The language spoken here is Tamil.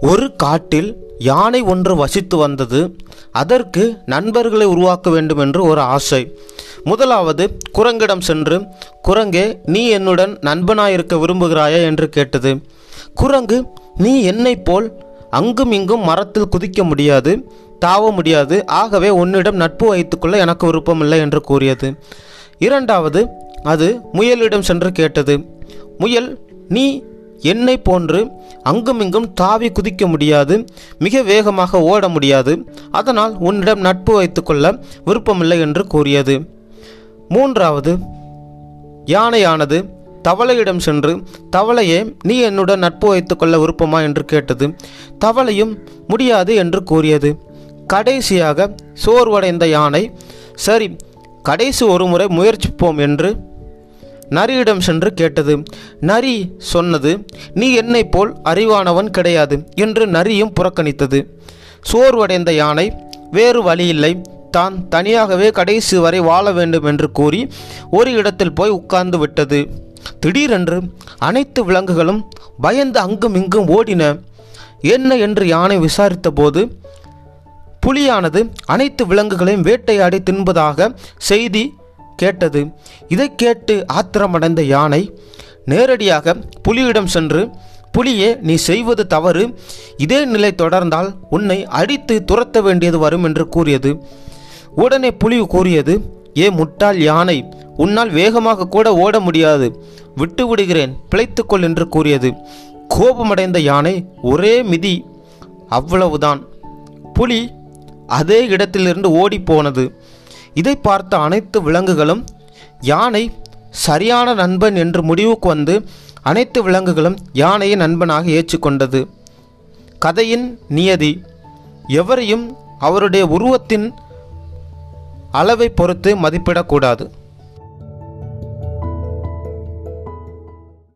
ஒரு காட்டில் யானை ஒன்று வசித்து வந்தது. அதற்கு நண்பர்களை உருவாக்க வேண்டும் என்று ஒரு ஆசை. முதலாவது குரங்கிடம் சென்று குரங்கே நீ என்னுடன் நண்பனாயிருக்க விரும்புகிறாயா? என்று கேட்டது. குரங்கு நீ என்னைப் போல் அங்கும் இங்கும் மரத்தில் குதிக்க முடியாது தாவ முடியாது ஆகவே உன்னிடம் நட்பு வைத்துக்கொள்ள எனக்கு விருப்பமில்லை என்று கூறியது. இரண்டாவது அது முயலிடம் சென்று கேட்டது. முயல் நீ என்னை போன்று அங்குமிங்கும் தாவி குதிக்க முடியாது மிக வேகமாக ஓட முடியாது. அதனால் உன்னிடம் நட்பு வைத்துக்கொள்ள விருப்பமில்லை என்று கூறியது. மூன்றாவது யானையானது தவளையிடம் சென்று தவளையே நீ என்னுடன் நட்பு வைத்துக்கொள்ள விருப்பமா? என்று கேட்டது. தவளையும் முடியாது என்று கூறியது. கடைசியாக சோர்வடைந்த யானை சரி கடைசி ஒரு முறை முயற்சிப்போம் என்று நரியிடம் சென்று கேட்டது நரி சொன்னது நீ என்னை போல் அறிவானவன் கிடையாது என்று நரியும் புறக்கணித்தது. சோர்வடைந்த யானை வேறு வழியில்லை தான் தனியாகவே கடைசி வரை வாழ வேண்டும் என்று கூறி ஒரு இடத்தில் போய் உட்கார்ந்து விட்டது. திடீரென்று அனைத்து விலங்குகளும் பயந்து அங்கும் இங்கும் ஓடின. என்ன? என்று யானை விசாரித்தபோது புலியானது அனைத்து விலங்குகளையும் வேட்டையாடி தின்பதாக செய்தி கேட்டது. இதை கேட்டு ஆத்திரமடைந்த யானை நேரடியாக புலியிடம் சென்று புலியே நீ செய்வது தவறு. இதே நிலை தொடர்ந்தால் உன்னை அடித்து துரத்த வேண்டியது வரும் என்று கூறியது. உடனே புலி கூறியது ஏ முட்டாள் யானை உன்னால் வேகமாக கூட ஓட முடியாது. விட்டு விடுகிறேன் பிழைத்துக்கொள் என்று கூறியது. கோபமடைந்த யானை ஒரே மிதி அவ்வளவுதான். புலி அதே இடத்திலிருந்து ஓடிப்போனது இதை பார்த்த அனைத்து விலங்குகளும் யானை சரியான நண்பன் என்று முடிவுக்கு வந்து அனைத்து விலங்குகளும் யானையை நண்பனாக ஏற்றுக்கொண்டது. கதையின் நியதி எவரையும் அவருடைய உருவத்தின் அளவை பொறுத்து மதிப்பிடக்கூடாது.